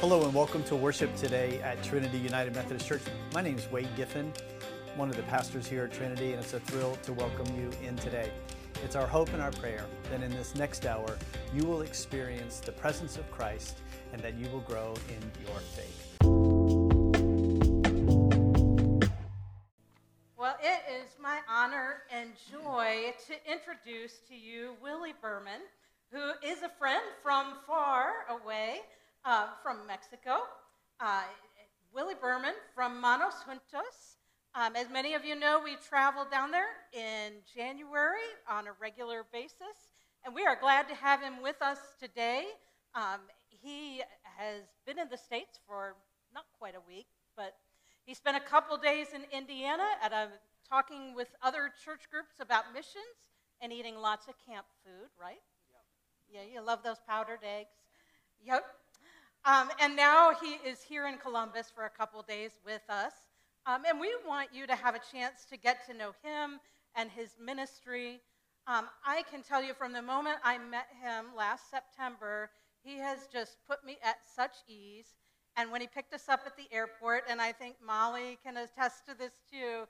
Hello and welcome to worship today at Trinity United Methodist Church. My name is Wade Giffen, one of the pastors here at Trinity, and it's a thrill to welcome you in today. It's our hope and our prayer that in this next hour you will experience the presence of Christ and that you will grow in your faith. Well, it is my honor and joy to introduce to you Willie Berman, who is a friend from far away uh, from Mexico. Uh, Willie Berman from Manos Juntas. Um, as many of you know, we travel down there in January on a regular basis, and we are glad to have him with us today. Um, he has been in the States for not quite a week, but he spent a couple days in Indiana at a talking with other church groups about missions and eating lots of camp food, right? Yep. Yeah, you love those powdered eggs. Yep. Um, and now he is here in Columbus for a couple days with us. Um, and we want you to have a chance to get to know him and his ministry. Um, I can tell you from the moment I met him last September, he has just put me at such ease. And when he picked us up at the airport, and I think Molly can attest to this too,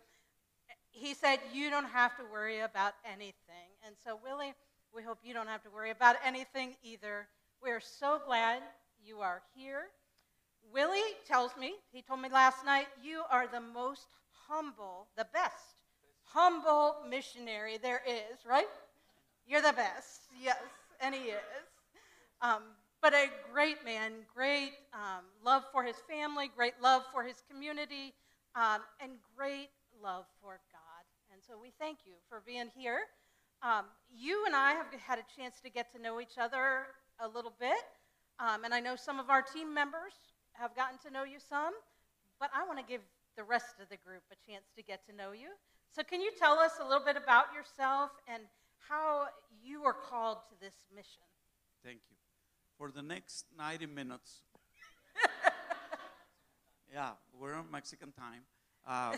he said, You don't have to worry about anything. And so, Willie, we hope you don't have to worry about anything either. We're so glad you are here. Willie tells me, he told me last night, you are the most humble, the best humble missionary there is, right? You're the best, yes, and he is. Um, but a great man, great um, love for his family, great love for his community, um, and great love for God. And so we thank you for being here. Um, you and I have had a chance to get to know each other a little bit. Um, and I know some of our team members have gotten to know you some, but I want to give the rest of the group a chance to get to know you. So, can you tell us a little bit about yourself and how you are called to this mission? Thank you. For the next 90 minutes, yeah, we're on Mexican time. Uh,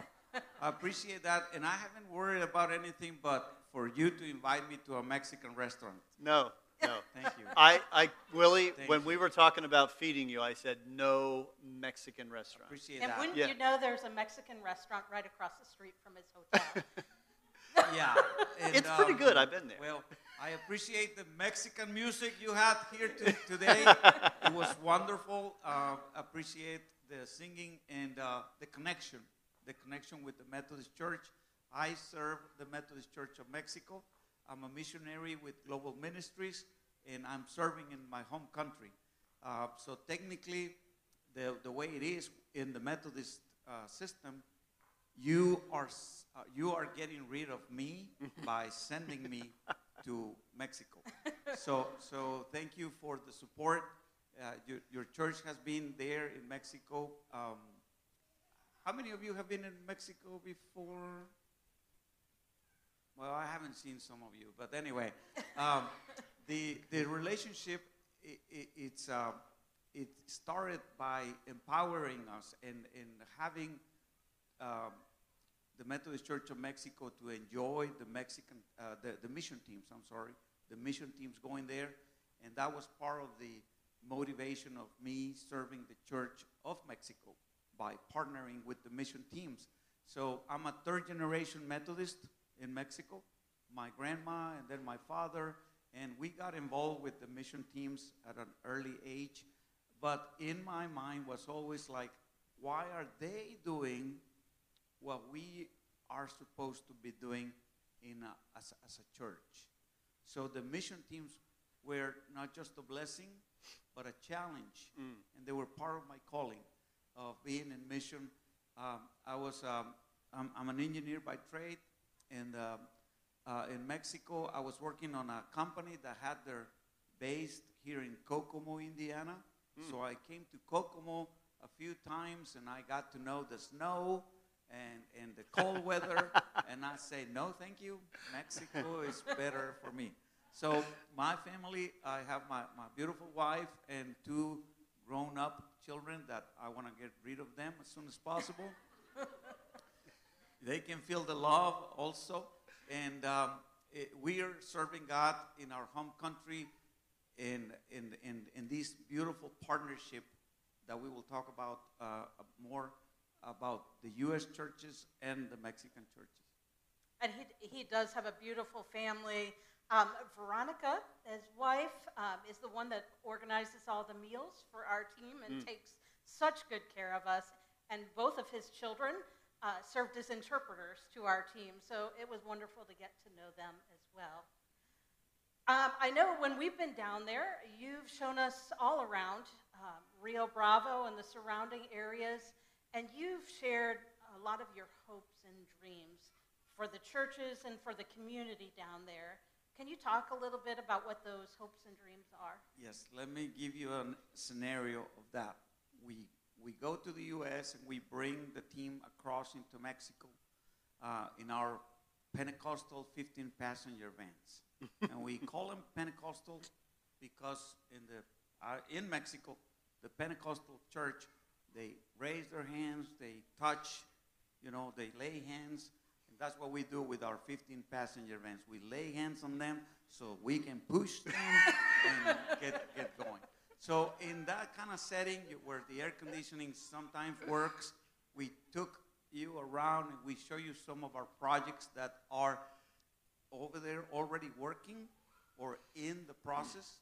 I appreciate that, and I haven't worried about anything but for you to invite me to a Mexican restaurant. No, no. Thank you. I, I, Willie, Thank when you. we were talking about feeding you, I said no Mexican restaurant. Appreciate And that. wouldn't Yeah. you know there's a Mexican restaurant right across the street from his hotel? Yeah. and, It's pretty um, good. I've been there. Well, I appreciate the Mexican music you had here to, today. it was wonderful. Uh, appreciate the singing and uh, the connection, the connection with the Methodist Church. I serve the Methodist Church of Mexico. I'm a missionary with Global Ministries, and I'm serving in my home country. Uh, so technically, the, the way it is in the Methodist uh, system, you are uh, you are getting rid of me by sending me to Mexico. So so thank you for the support. Uh, your, your church has been there in Mexico. Um, how many of you have been in Mexico before? Well, I haven't seen some of you, but anyway, um, the the relationship i i it's uh, it started by empowering us and and having um, the Methodist Church of Mexico to enjoy the Mexican uh, the the mission teams. I'm sorry, the mission teams going there, and that was part of the motivation of me serving the Church of Mexico by partnering with the mission teams. So I'm a third generation Methodist in Mexico. My grandma and then my father, and we got involved with the mission teams at an early age. But in my mind was always like, why are they doing what we are supposed to be doing in a, as, a- as a church? So the mission teams were not just a blessing, but a challenge, and they were part of my calling of being in mission. Um, I was um, I'm, I'm an engineer by trade, and um, uh, in Mexico, I was working on a company that had their base here in Kokomo, Indiana. So I came to Kokomo a few times, and I got to know the snow and, and the cold weather. and I say, no, thank you. Mexico is better for me. So my family, I have my, my beautiful wife and two grown-up children that I want to get rid of them as soon as possible. they can feel the love also. And um, it, we are serving God in our home country in, in, in, in this beautiful partnership that we will talk about uh, more about the U.S. churches and the Mexican churches. And he, he does have a beautiful family. Um, Veronica, his wife, um, is the one that organizes all the meals for our team and takes such good care of us. And both of his children uh, served as interpreters to our team. So it was wonderful to get to know them as well. Um, I know when we've been down there, you've shown us all around um, Rio Bravo and the surrounding areas, and you've shared a lot of your hopes and dreams for the churches and for the community down there. Can you talk a little bit about what those hopes and dreams are? Yes, let me give you a scenario of that. We, we go to the U.S. and we bring the team across into Mexico uh, in our Pentecostal 15 passenger vans. and we call them Pentecostal because in, the, uh, in Mexico, the Pentecostal church, they raise their hands, they touch, you know, they lay hands. And that's what we do with our 15 passenger vans. We lay hands on them so we can push them and get, get going. So in that kind of setting where the air conditioning sometimes works, we took you around and we show you some of our projects that are over there already working or in the process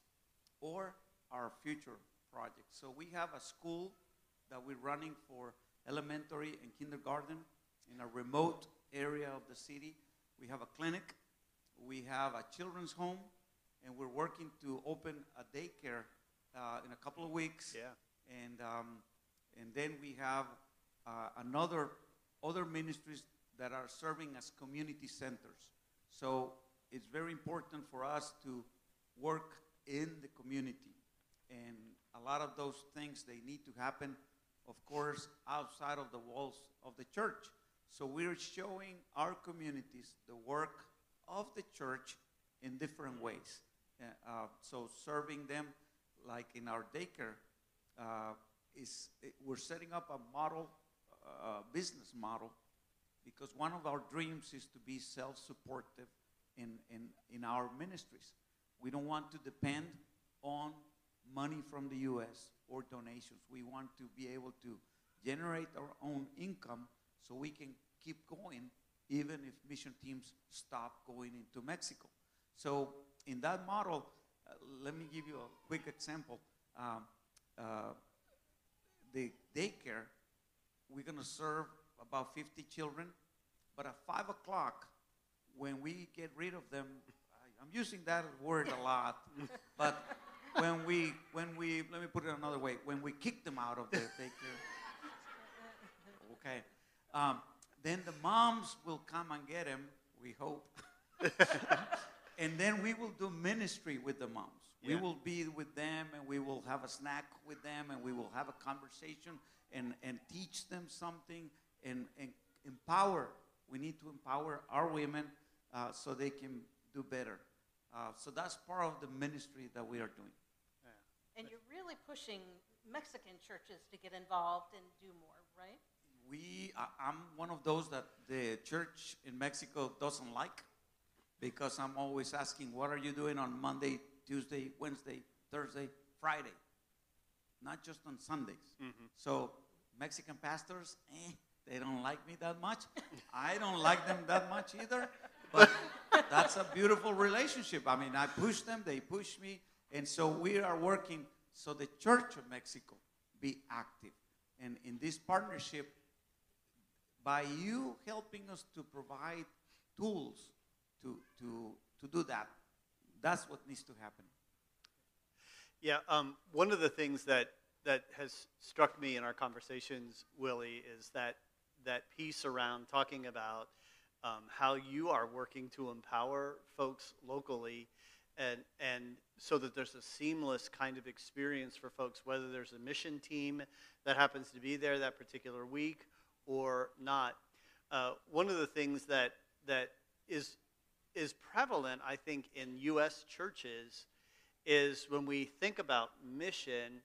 or our future projects. So we have a school that we're running for elementary and kindergarten in a remote area of the city. We have a clinic, we have a children's home, and we're working to open a daycare uh, in a couple of weeks. Yeah. And, um, and then we have uh, another, other ministries that are serving as community centers. So it's very important for us to work in the community. And a lot of those things, they need to happen, of course, outside of the walls of the church. So we're showing our communities the work of the church in different ways. Uh, uh, so serving them, like in our daycare, uh, is we're setting up a model, uh, business model, because one of our dreams is to be self-supportive in, in, in our ministries. We don't want to depend on money from the U.S. or donations. We want to be able to generate our own income so we can keep going even if mission teams stop going into Mexico. So in that model, let me give you a quick example. Um, uh, the daycare, we're going to serve about 50 children, but at 5 o'clock, when we get rid of them, I- I'm using that word a lot, but when we, when we, let me put it another way, when we kick them out of the daycare, okay, um, then the moms will come and get them, we hope. and then we will do ministry with the moms. We will be with them and we will have a snack with them and we will have a conversation and, and teach them something and, and empower. We need to empower our women uh, so they can do better. Uh, so that's part of the ministry that we are doing. And you're really pushing Mexican churches to get involved and do more, right? We, I, I'm one of those that the church in Mexico doesn't like because I'm always asking, what are you doing on Monday, Tuesday, Wednesday, Thursday, Friday? Not just on Sundays. So Mexican pastors, eh, they don't like me that much. I don't like them that much either. But that's a beautiful relationship. I mean, I push them, they push me. And so we are working so the Church of Mexico be active. And in this partnership, by you helping us to provide tools to, to, to do that, that's what needs to happen. Yeah, um, one of the things that, that has struck me in our conversations, Willie, is that, that piece around talking about um, how you are working to empower folks locally and, and so that there's a seamless kind of experience for folks, whether there's a mission team that happens to be there that particular week or not. Uh, one of the things that, that is, is prevalent, I think, in U.S. churches is when we think about mission,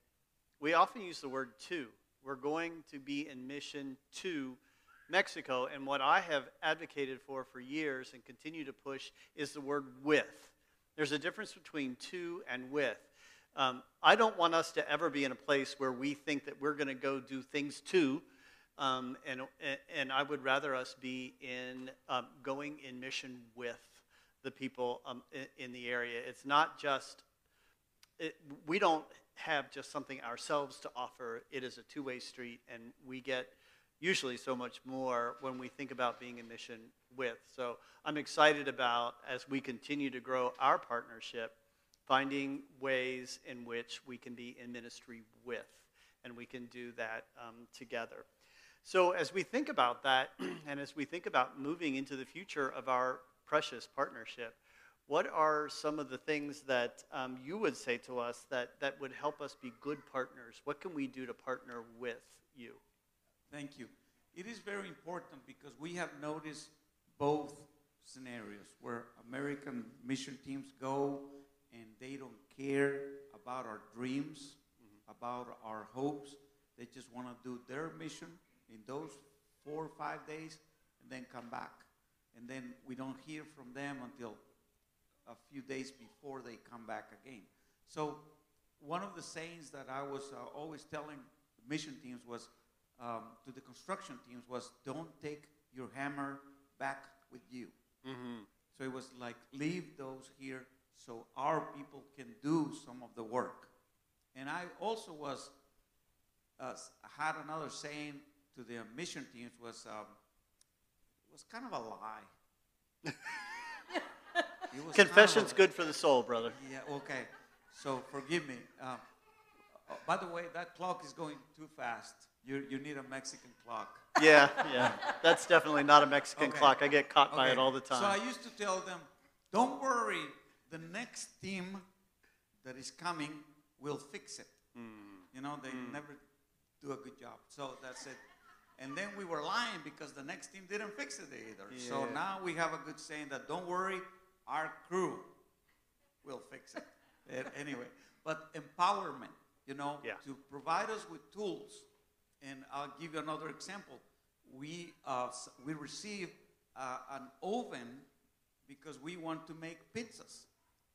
we often use the word to. We're going to be in mission to Mexico. And what I have advocated for for years and continue to push is the word with. There's a difference between to and with. Um, I don't want us to ever be in a place where we think that we're going to go do things to, Um, and, and I would rather us be in um, going in mission with the people um, in, in the area. It's not just, it, we don't have just something ourselves to offer. It is a two way street, and we get usually so much more when we think about being in mission with. So I'm excited about as we continue to grow our partnership, finding ways in which we can be in ministry with, and we can do that um, together. So as we think about that, and as we think about moving into the future of our precious partnership, what are some of the things that um, you would say to us that, that would help us be good partners? What can we do to partner with you? Thank you. It is very important because we have noticed both scenarios where American mission teams go and they don't care about our dreams, mm-hmm. about our hopes. They just want to do their mission in those four or five days and then come back. And then we don't hear from them until a few days before they come back again. So, one of the sayings that I was uh, always telling mission teams was um, to the construction teams was don't take your hammer back with you. Mm-hmm. So it was like leave those here so our people can do some of the work. And I also was uh, had another saying to the mission teams was um, was kind of a lie. Confession's kind of a, good for the soul, brother. Yeah. Okay. So forgive me. Uh, by the way, that clock is going too fast. You, you need a Mexican clock. Yeah, yeah. That's definitely not a Mexican okay. clock. I get caught okay. by it all the time. So I used to tell them, don't worry, the next team that is coming will fix it. Mm. You know, they mm. never do a good job. So that's it. And then we were lying because the next team didn't fix it either. Yeah. So now we have a good saying that don't worry, our crew will fix it. anyway, but empowerment, you know, yeah. to provide us with tools and I'll give you another example. We, uh, we received uh, an oven because we want to make pizzas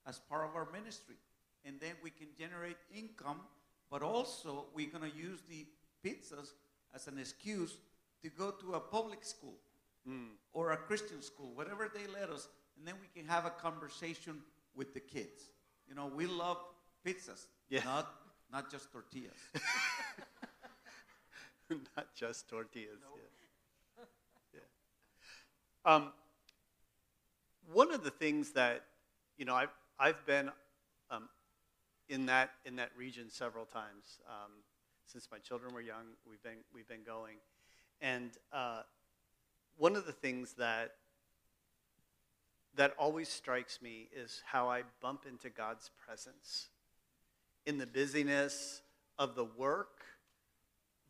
as part of our ministry. And then we can generate income, but also we're going to use the pizzas as an excuse to go to a public school mm. or a Christian school, whatever they let us, and then we can have a conversation with the kids. You know, we love pizzas, yeah. not, not just tortillas. not just tortillas. Yeah. yeah. Um, one of the things that you know I've I've been um, in that in that region several times um, since my children were young. We've been we've been going, and uh, one of the things that that always strikes me is how I bump into God's presence in the busyness of the work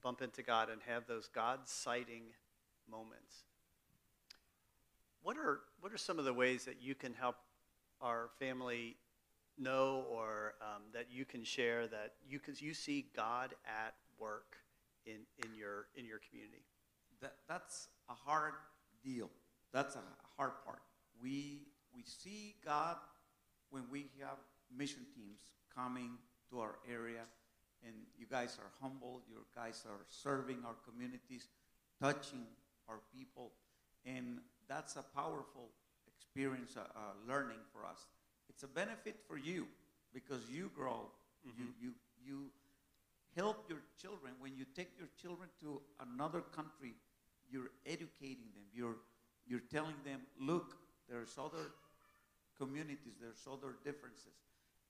bump into God and have those God sighting moments. What are, what are some of the ways that you can help our family know or um, that you can share that you, cause you see God at work in, in, your, in your community? That, that's a hard deal. That's a hard part. We, we see God when we have mission teams coming to our area and you guys are humble. You guys are serving our communities, touching our people, and that's a powerful experience, uh, uh, learning for us. It's a benefit for you because you grow. Mm-hmm. You you you help your children when you take your children to another country. You're educating them. You're you're telling them, look, there's other communities, there's other differences,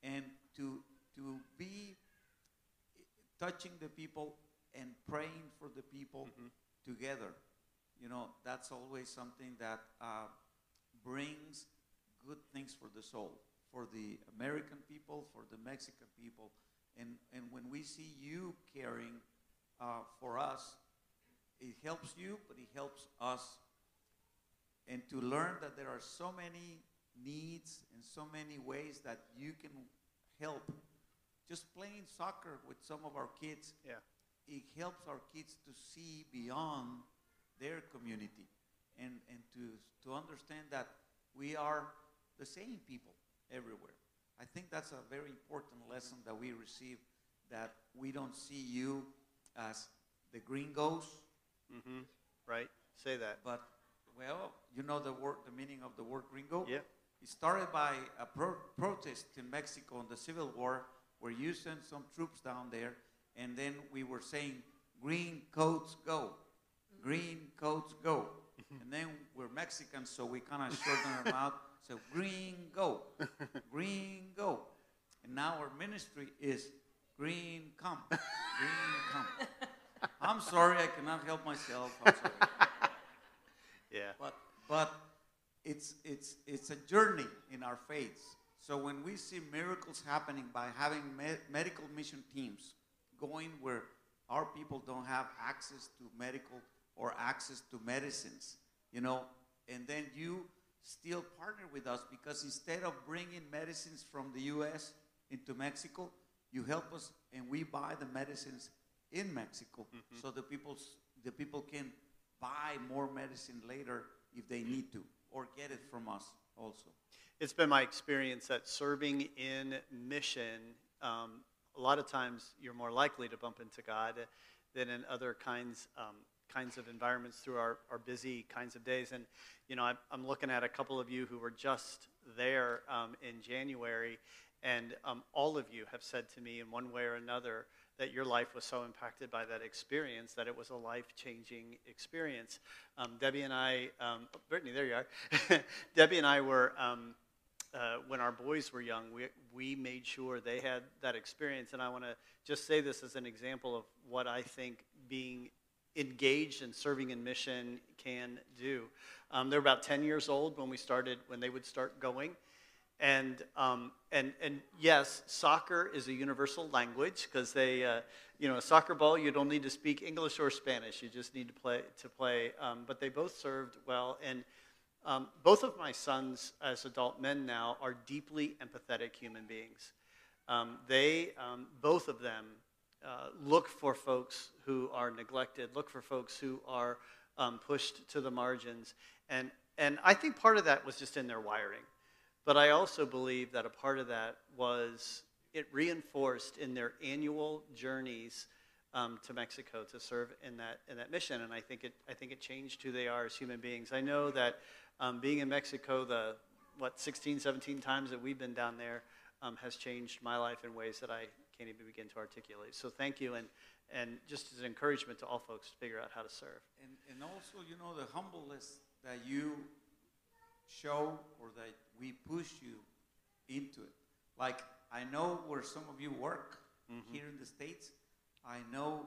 and to to be touching the people and praying for the people mm-hmm. together. You know, that's always something that uh, brings good things for the soul, for the American people, for the Mexican people. And, and when we see you caring uh, for us, it helps you, but it helps us. And to learn that there are so many needs and so many ways that you can help just playing soccer with some of our kids, yeah. it helps our kids to see beyond their community and, and to, to understand that we are the same people everywhere. I think that's a very important lesson that we receive that we don't see you as the gringos, Mm-hmm. Right? Say that. but, well, you know the word, the meaning of the word gringo? Yeah. It started by a pro- protest in Mexico in the Civil War where you sent some troops down there, and then we were saying, Green coats go. Green coats go. and then we're Mexicans, so we kind of shorten our mouth. So, Green go. Green go. And now our ministry is Green come. Green come. I'm sorry, I cannot help myself. I'm sorry Yeah. but but it's it's it's a journey in our faith. So when we see miracles happening by having me- medical mission teams going where our people don't have access to medical or access to medicines, you know, and then you still partner with us because instead of bringing medicines from the U.S. into Mexico, you help us and we buy the medicines in Mexico, so the people the people can buy more medicine later if they need to, or get it from us also. It's been my experience that serving in mission, um, a lot of times you're more likely to bump into God than in other kinds um, kinds of environments through our, our busy kinds of days. And you know, I'm, I'm looking at a couple of you who were just there um, in January, and um, all of you have said to me in one way or another that your life was so impacted by that experience that it was a life changing experience. Um, Debbie and I, um, Brittany, there you are. Debbie and I were, um, uh, when our boys were young, we, we made sure they had that experience. And I want to just say this as an example of what I think being engaged and serving in mission can do. Um, they're about 10 years old when we started, when they would start going. And, um, and, and yes, soccer is a universal language because they, uh, you know, a soccer ball, you don't need to speak English or Spanish. You just need to play. To play. Um, but they both served well. And um, both of my sons, as adult men now, are deeply empathetic human beings. Um, they, um, both of them, uh, look for folks who are neglected, look for folks who are um, pushed to the margins. And, and I think part of that was just in their wiring. But I also believe that a part of that was it reinforced in their annual journeys um, to Mexico to serve in that, in that mission. And I think, it, I think it changed who they are as human beings. I know that um, being in Mexico, the, what, 16, 17 times that we've been down there, um, has changed my life in ways that I can't even begin to articulate. So thank you, and, and just as an encouragement to all folks to figure out how to serve. And, and also, you know, the humbleness that you show or that we push you into it. Like, I know where some of you work here in the States. I know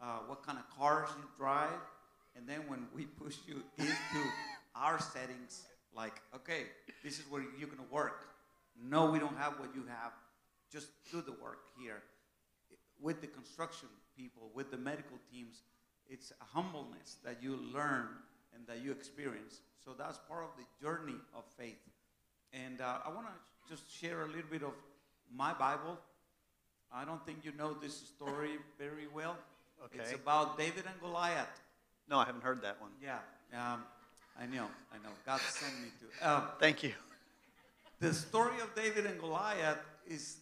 uh, what kind of cars you drive. And then when we push you into our settings, like, okay, this is where you're going to work. No, we don't have what you have. Just do the work here. With the construction people, with the medical teams, it's a humbleness that you learn and that you experience. So that's part of the journey of faith. And uh, I want to just share a little bit of my Bible. I don't think you know this story very well. Okay. It's about David and Goliath. No, I haven't heard that one. Yeah, um, I know, I know. God sent me to. Um, Thank you. the story of David and Goliath is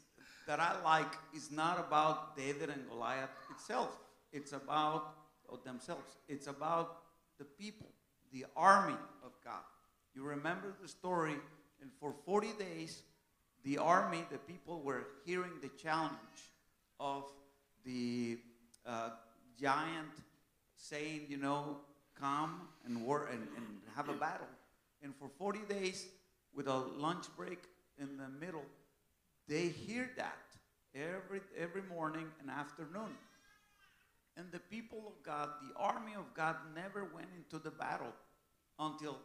that I like is not about David and Goliath itself. It's about themselves. It's about the people, the army of God. You remember the story, and for 40 days, the army, the people were hearing the challenge of the uh, giant saying, you know, come and war and, and have a battle. And for 40 days, with a lunch break in the middle, they hear that every every morning and afternoon. And the people of God, the army of God, never went into the battle until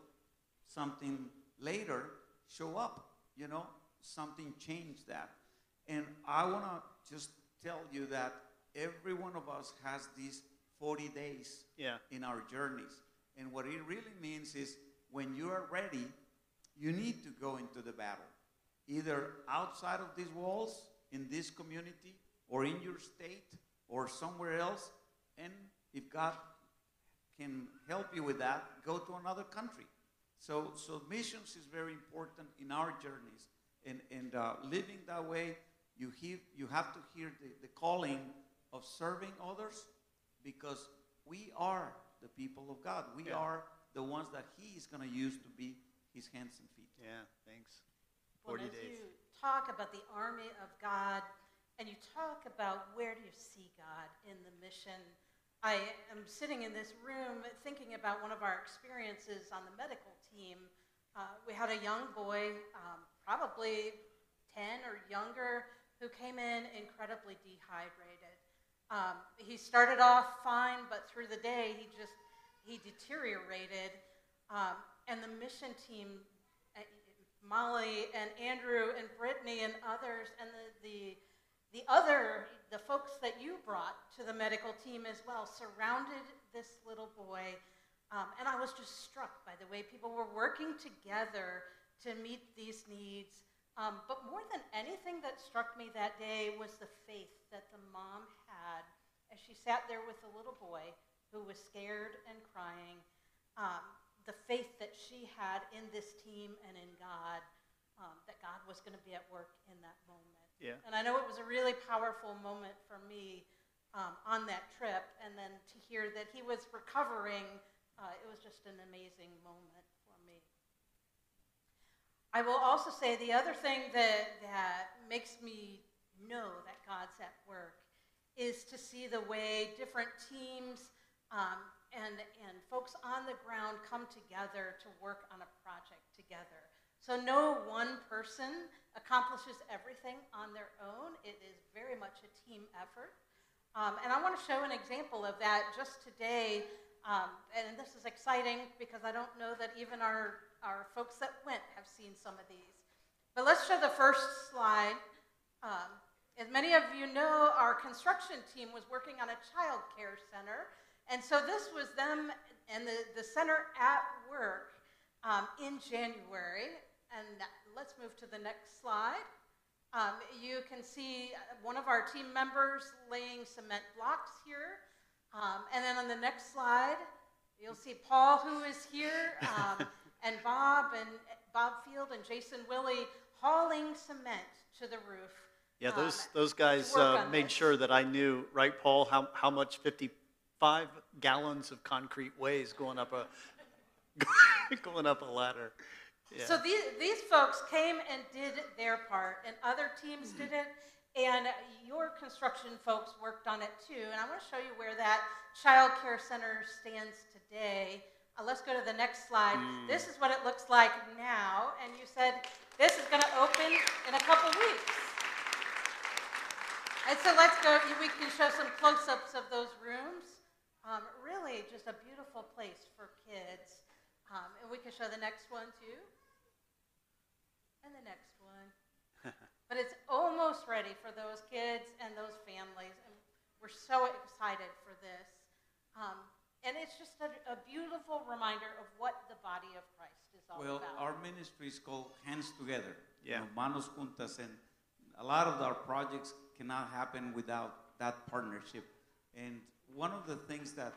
something later show up. You know, something changed that. And I want to just tell you that every one of us has these 40 days Yeah. in our journeys. And what it really means is when you are ready, you need to go into the battle, either outside of these walls, in this community, or in your state, or somewhere else. And if God can help you with that, go to another country. So, so missions is very important in our journeys. And, and uh, living that way, you, hear, you have to hear the, the calling of serving others because we are the people of God. We Yeah. are the ones that He is going to use to be His hands and feet. Yeah, thanks. Well, 40 as days. you talk about the army of God and you talk about where do you see God in the mission, I am sitting in this room thinking about one of our experiences on the medical team. Uh, we had a young boy, um, probably 10 or younger, who came in incredibly dehydrated. Um, he started off fine, but through the day he just he deteriorated. Um, and the mission team, Molly and Andrew and Brittany and others, and the, the the other the folks that you brought to the medical team as well surrounded this little boy. Um, and I was just struck by the way people were working together to meet these needs. Um, but more than anything that struck me that day was the faith that the mom had as she sat there with the little boy who was scared and crying. Um, the faith that she had in this team and in God, um, that God was going to be at work in that moment. Yeah. And I know it was a really powerful moment for me um, on that trip, and then to hear that he was recovering, uh, it was just an amazing moment for me. I will also say the other thing that, that makes me know that God's at work is to see the way different teams um, and, and folks on the ground come together to work on a project together. So no one person accomplishes everything on their own. It is very much a team effort. Um, and I want to show an example of that just today. Um, and this is exciting because I don't know that even our, our folks that went have seen some of these. But let's show the first slide. Um, as many of you know, our construction team was working on a child care center. And so this was them and the, the center at work um, in January. And let's move to the next slide. Um, you can see one of our team members laying cement blocks here. Um, and then on the next slide, you'll see Paul, who is here, um, and Bob and Bob Field and Jason Willie hauling cement to the roof. Yeah, um, those those guys uh, made this. sure that I knew, right, Paul, how how much 55 gallons of concrete weighs going up a going up a ladder. Yeah. So these, these folks came and did their part, and other teams did it, and your construction folks worked on it too. And I want to show you where that child care center stands today. Uh, let's go to the next slide. This is what it looks like now, and you said this is going to open in a couple weeks. And so let's go, we can show some close-ups of those rooms. Um, really just a beautiful place for kids. Um, and we can show the next one too. And the next one. but it's almost ready for those kids and those families. And we're so excited for this. Um, and it's just a, a beautiful reminder of what the body of Christ is all Well, about. our ministry is called Hands Together. you Yeah. know, Manos Juntas, and a lot of our projects cannot happen without that partnership. And one of the things that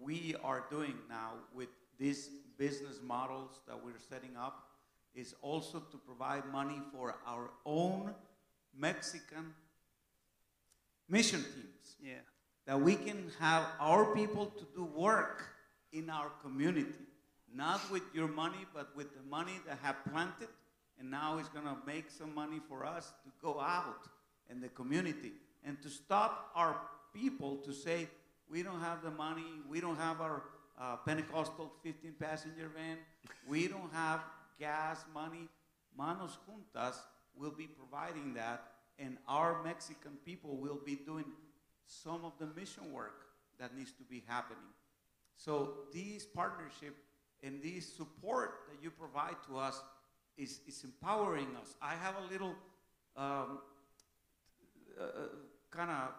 we are doing now with these business models that we're setting up is also to provide money for our own Mexican mission teams yeah. that we can have our people to do work in our community, not with your money, but with the money that have planted, and now is going to make some money for us to go out in the community and to stop our people to say we don't have the money, we don't have our uh, Pentecostal 15 passenger van, we don't have gas money. Manos Juntas will be providing that, and our Mexican people will be doing some of the mission work that needs to be happening. So this partnership and this support that you provide to us is, is empowering us. I have a little um, uh, kind of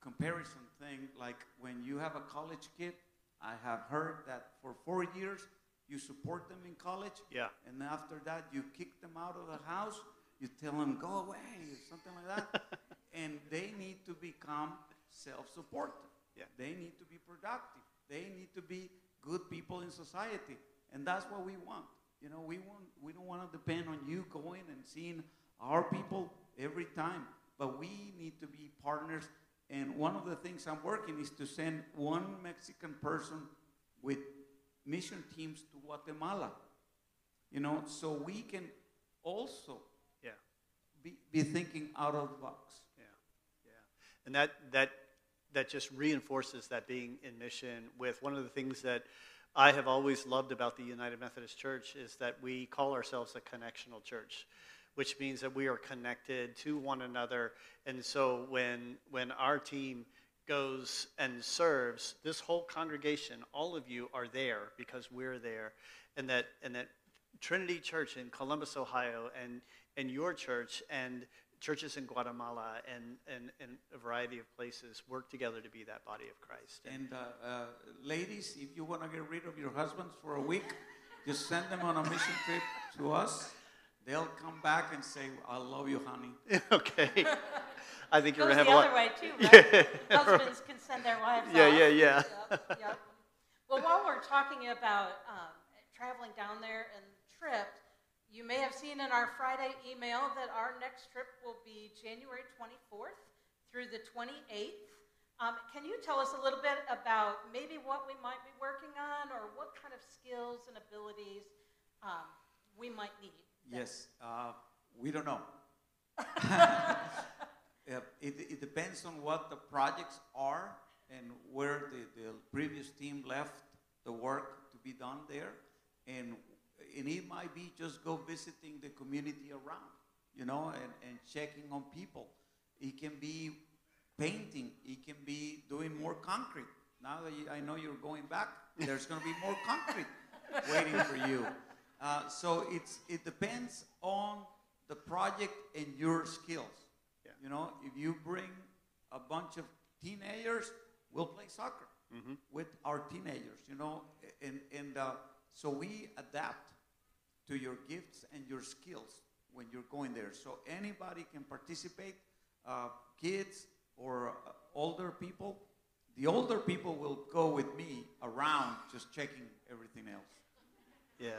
comparison thing, like when you have a college kid, I have heard that for four years you support them in college, Yeah. and after that you kick them out of the house, you tell them go away, or something like that, and they need to become self-supportive. Yeah. They need to be productive. They need to be good people in society, and that's what we want. You know, we want we don't want to depend on you going and seeing our people every time. But we need to be partners. And one of the things I'm working is to send one Mexican person with mission teams to Guatemala. You know, so we can also Yeah. be, be thinking out of the box. Yeah, yeah, and that that that just reinforces that being in mission. With one of the things that I have always loved about the United Methodist Church is that we call ourselves a connectional church, which means that we are connected to one another. And so when when our team goes and serves, this whole congregation, all of you are there because we're there, and that and that Trinity Church in Columbus, Ohio, and and your church and churches in Guatemala and, and, and a variety of places work together to be that body of Christ. And uh, uh, ladies, if you want to get rid of your husbands for a week, just send them on a mission trip to us. They'll come back and say, "I love you, honey." okay, I think you're gonna have a lot. the a other lot. way too, right? Husbands can send their wives Yeah, off. yeah, yeah. Yep, yep. Well, while we're talking about um, traveling down there and trip, you may have seen in our Friday email that our next trip will be January 24th through the 28th. Um, can you tell us a little bit about maybe what we might be working on or what kind of skills and abilities um, we might need? Yes, uh, we don't know. It, it depends on what the projects are and where the, the previous team left the work to be done there. And, and it might be just go visiting the community around, you know, and, and checking on people. It can be painting, it can be doing more concrete. Now that you, I know you're going back, there's going to be more concrete waiting for you. Uh, so it's, it depends on the project and your skills. Yeah. You know, if you bring a bunch of teenagers, we'll play soccer with our teenagers, you know, and, and uh, so we adapt to your gifts and your skills when you're going there. So anybody can participate, uh, kids or uh, older people. The older people will go with me around just checking everything else. Yeah,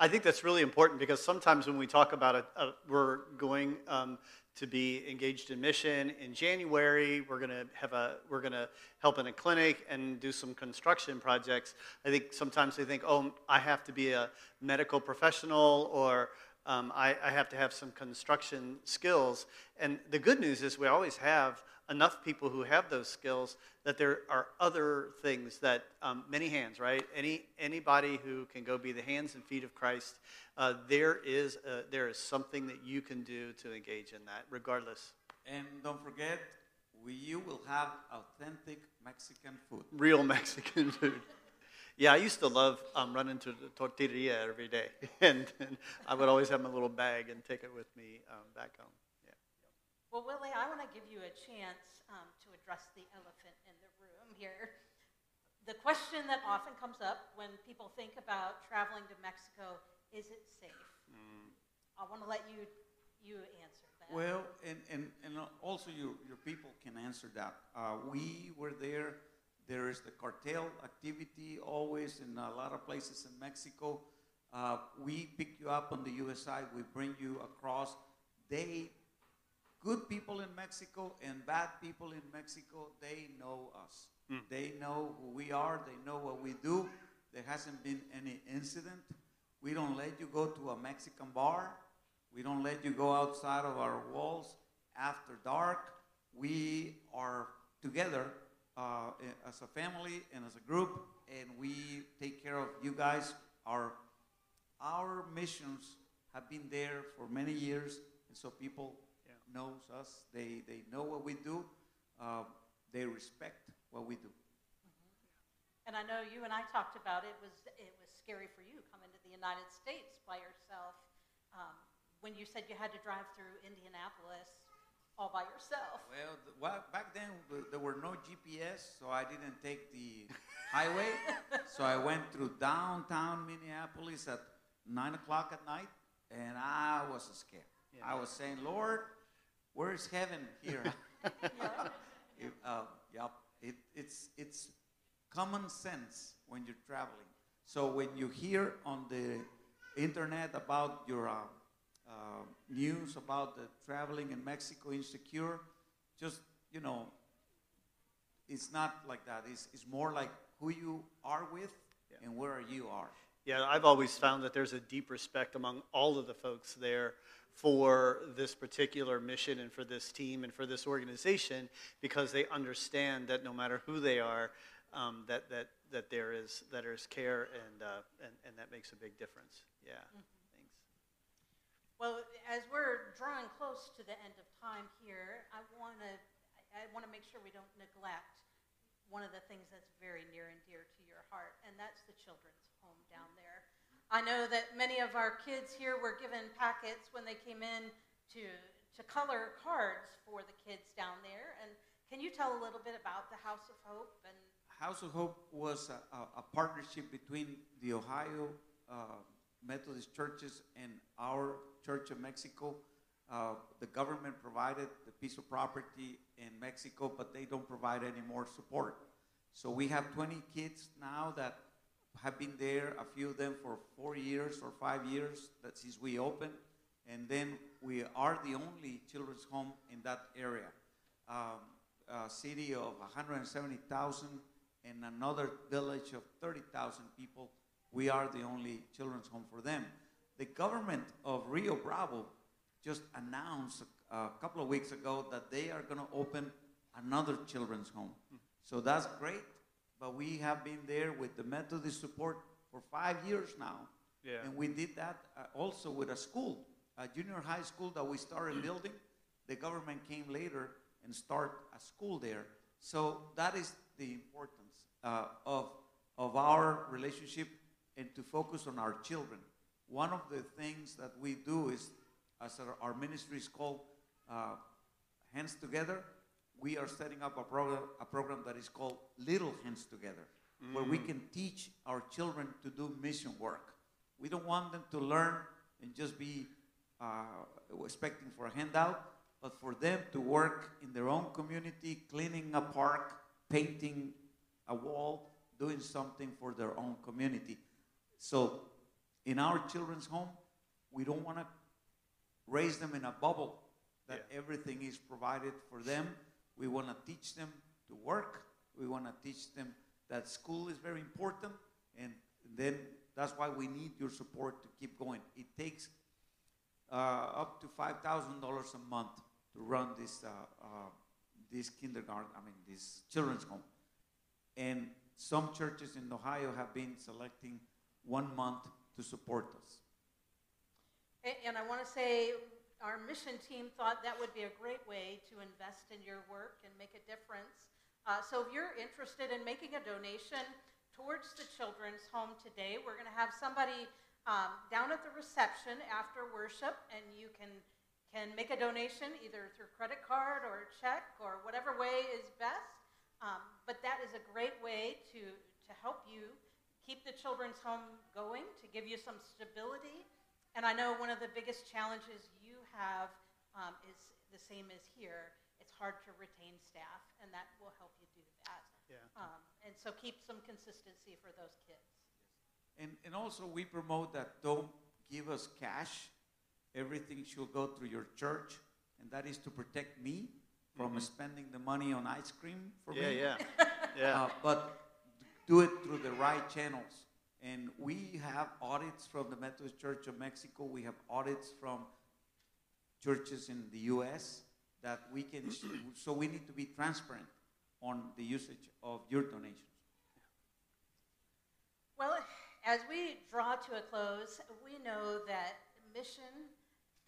I think that's really important because sometimes when we talk about it, we're going um, to be engaged in mission in January. We're to have a we're to help in a clinic and do some construction projects. I think sometimes they think, oh, I have to be a medical professional or um, I, I have to have some construction skills. And the good news is we always have enough people who have those skills that there are other things that um, many hands, right? Any anybody who can go be the hands and feet of Christ, uh, there is a, there is something that you can do to engage in that, regardless. And don't forget, we, you will have authentic Mexican food. Real Mexican food. Yeah, I used to love um, running to the tortilleria every day, and, and I would always have my little bag and take it with me um, back home. Well, Willie, I want to give you a chance um, to address the elephant in the room here. The question that often comes up when people think about traveling to Mexico is it safe? I want to let you you answer that. Well, and, and, and also your, your people can answer that. Uh, we were there. There is the cartel activity always in a lot of places in Mexico. Uh, we pick you up on the U.S. side. We bring you across. They, good people in Mexico and bad people in Mexico, they know us. They know who we are. They know what we do. There hasn't been any incident. We don't let you go to a Mexican bar. We don't let you go outside of our walls after dark. We are together uh, as a family and as a group, and we take care of you guys. Our our missions have been there for many years, and so people. Knows us. They they know what we do. Uh, they respect what we do. And I know you and I talked about it was it was scary for you coming to the United States by yourself. Um, when you said you had to drive through Indianapolis all by yourself. Well, th- well, back then there were no GPS, so I didn't take the highway. so I went through downtown Minneapolis at nine o'clock at night, and I was scared. Yeah. I was saying, Lord, where is heaven here? It, uh, yep, it, it's it's common sense when you're traveling. So when you hear on the internet about your uh, uh, news about the traveling in Mexico insecure, just you know, it's not like that. It's, it's more like who you are with Yeah. and where you are. Yeah, I've always found that there's a deep respect among all of the folks there for this particular mission and for this team and for this organization because they understand that no matter who they are, um, that, that, that there is that there is care and, uh, and and that makes a big difference. Yeah, thanks. Well, as we're drawing close to the end of time here, I want to I want to make sure we don't neglect one of the things that's very near and dear to your heart, and that's the children's home down there. I know that many of our kids here were given packets when they came in to to color cards for the kids down there. And can you tell a little bit about the House of Hope and House of Hope was a, a, a partnership between the Ohio uh, Methodist churches and our Church of Mexico. Uh, the government provided the piece of property in Mexico, but they don't provide any more support. So we have 20 kids now that have been there, a few of them for four years or five years that since we opened. And then we are the only children's home in that area. Um, a city of 170,000 and another village of 30,000 people, we are the only children's home for them. The government of Rio Bravo just announced a, a couple of weeks ago that they are going to open another children's home. So that's great, but we have been there with the Methodist support for five years now. Yeah. And we did that uh, also with a school, a junior high school that we started building. The government came later and start a school there. So that is the importance uh, of, of our relationship and to focus on our children. One of the things that we do is, as our, our ministry is called uh, Hands Together, we are setting up a program, a program that is called Little Hands Together, where we can teach our children to do mission work. We don't want them to learn and just be uh, expecting for a handout, but for them to work in their own community, cleaning a park, painting a wall, doing something for their own community. So, in our children's home, we don't want to raise them in a bubble that everything is provided for them. We want to teach them to work. We want to teach them that school is very important, and then that's why we need your support to keep going. It takes uh, up to five thousand dollars a month to run this uh, uh, this kindergarten. I mean, this children's home, and some churches in Ohio have been selecting one month to support us. A- And I want to say, our mission team thought that would be a great way to invest in your work and make a difference. Uh, so if you're interested in making a donation towards the children's home today, we're going to have somebody um, down at the reception after worship, and you can can make a donation either through credit card or check or whatever way is best. Um, but that is a great way to to help you keep the children's home going, to give you some stability. And I know one of the biggest challenges you have um, is the same as here. It's hard to retain staff, and that will help you do that. Yeah. Um, and so keep some consistency for those kids. And, and also, we promote that don't give us cash. Everything should go through your church, and that is to protect me from spending the money on ice cream for Yeah, me. yeah, yeah. Uh, but do it through the right channels. And we have audits from the Methodist Church of Mexico. We have audits from churches in the U.S. that we can. so we need to be transparent on the usage of your donations. Well, as we draw to a close, we know that mission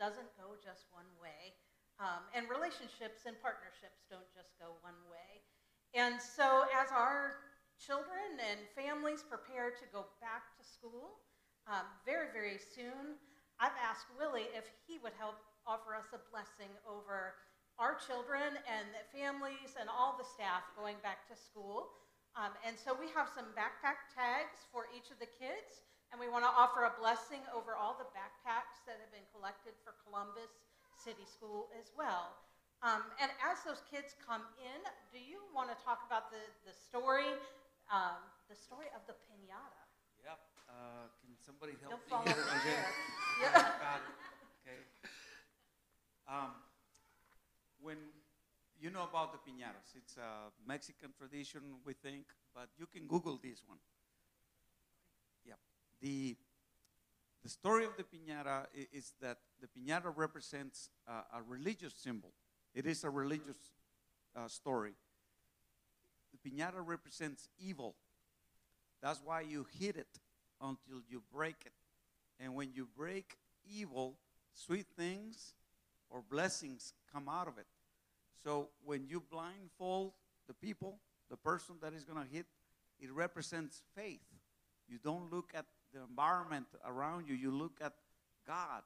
doesn't go just one way, um, and relationships and partnerships don't just go one way. And so, as our children and families prepare to go back to school um, very, very soon, I've asked Willie if he would help offer us a blessing over our children and the families and all the staff going back to school. Um, and so we have some backpack tags for each of the kids, and we want to offer a blessing over all the backpacks that have been collected for Columbus City School as well. Um, and as those kids come in, do you want to talk about the, the story, um, the story of the pinata? Yep. Uh, can somebody help Don't me here? Okay. Yeah. Okay. Um, when you know about the piñatas, it's a Mexican tradition, we think, but you can Google this one. Yep. The the story of the piñata is that the piñata represents uh, a religious symbol. It is a religious uh, story. The piñata represents evil. That's why you hit it until you break it. And when you break evil, sweet things or blessings come out of it. So when you blindfold the people, the person that is going to hit, it represents faith. You don't look at the environment around you, you look at God.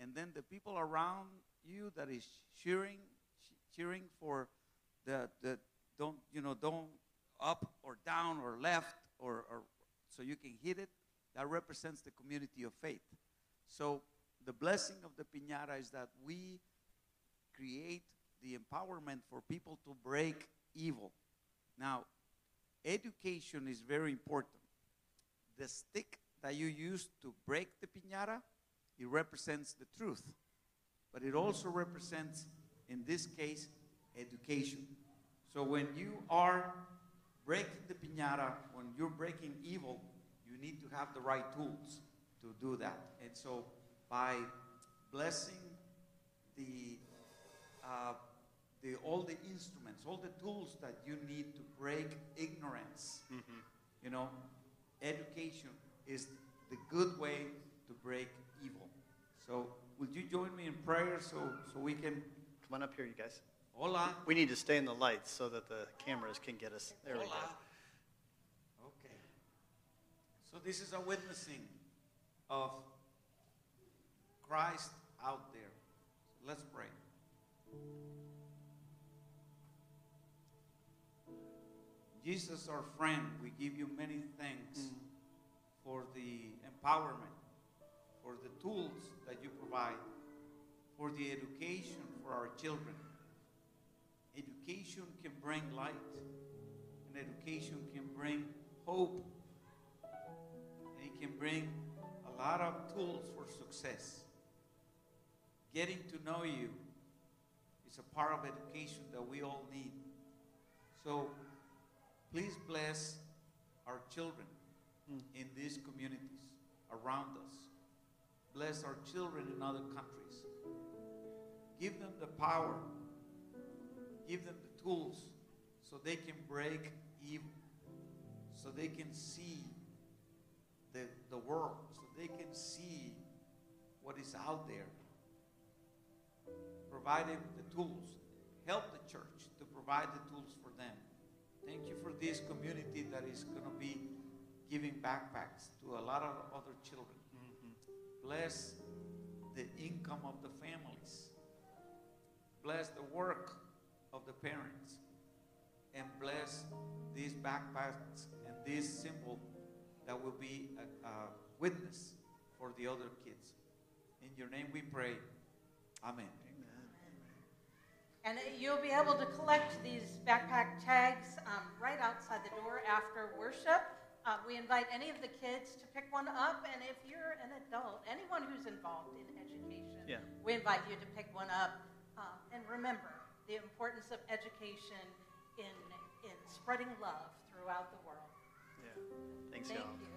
And then the people around you that is cheering cheering for the the don't you know don't up or down or left or, or so you can hit it that represents the community of faith. So the blessing of the piñata is that we create the empowerment for people to break evil. Now, education is very important. The stick that you use to break the piñata, it represents the truth. But it also represents, in this case, education. So when you are breaking the piñata, when you're breaking evil, you need to have the right tools to do that. And so by blessing the, uh, the all the instruments, all the tools that you need to break ignorance, you know, education is the good way to break evil. So would you join me in prayer so, so we can, Come on up here, you guys. Hola, We need to stay in the lights so that the cameras can get us. There we go. Okay. So this is a witnessing of Christ out there. Let's pray. Jesus, our friend, we give you many thanks mm. for the empowerment, for the tools that you provide, for the education for our children. Education can bring light, and education can bring hope, and it can bring a lot of tools for success. Getting to know you is a part of education that we all need. So please bless our children hmm. in these communities around us. Bless our children in other countries. Give them the power, give them the tools so they can break evil, so they can see the, the world, so they can see what is out there. Provide them the tools. Help the church to provide the tools for them. Thank you for this community that is going to be giving backpacks to a lot of other children. Mm-hmm. Bless the income of the families. Bless the work of the parents. And bless these backpacks and this symbol that will be a, a witness for the other kids. In your name we pray. Amen. And you'll be able to collect these backpack tags um, right outside the door after worship. Uh, we invite any of the kids to pick one up, and if you're an adult, anyone who's involved in education, Yeah. we invite you to pick one up. Um, and remember the importance of education in, in spreading love throughout the world. Yeah. Thanks, Thank y'all. you.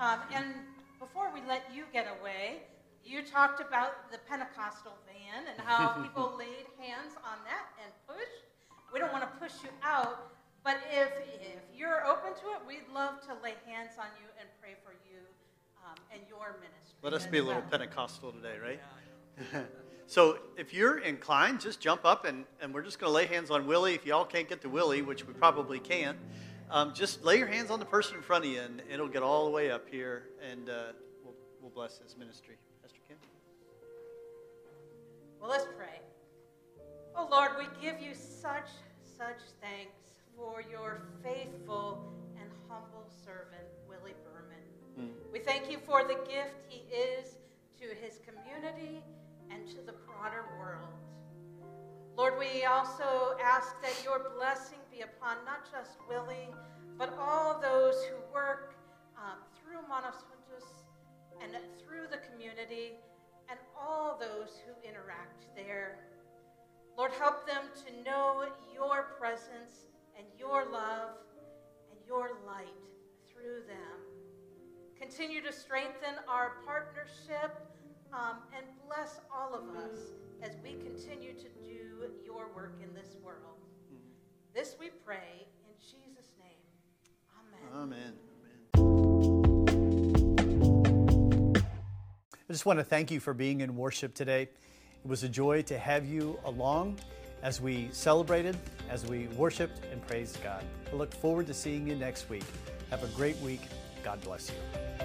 Um, and before we let you get away, you talked about the Pentecostal van and how people laid hands on that and pushed. We don't want to push you out, but if, if you're open to it, we'd love to lay hands on you and pray for you um, and your ministry. Let us be a little well. Pentecostal today, right? so if you're inclined, just jump up and, and we're just going to lay hands on Willie. If y'all can't get to Willie, which we probably can't, um, just lay your hands on the person in front of you and it'll get all the way up here and uh, we'll, we'll bless his ministry. Pastor Kim? Well, let's pray. Oh Lord, we give you such, such thanks for your faithful and humble servant, Willie Berman. We thank you for the gift he is to his world. Lord, we also ask that your blessing be upon not just Willie, but all those who work um, through Manos Juntas and through the community, and all those who interact there. Lord, help them to know your presence and your love and your light through them. Continue to strengthen our partnership um, and bless all of us as we continue to do your work in this world. This we pray in Jesus' name. Amen. Amen. I just want to thank you for being in worship today. It was a joy to have you along as we celebrated, as we worshiped and praised God. I look forward to seeing you next week. Have a great week. God bless you.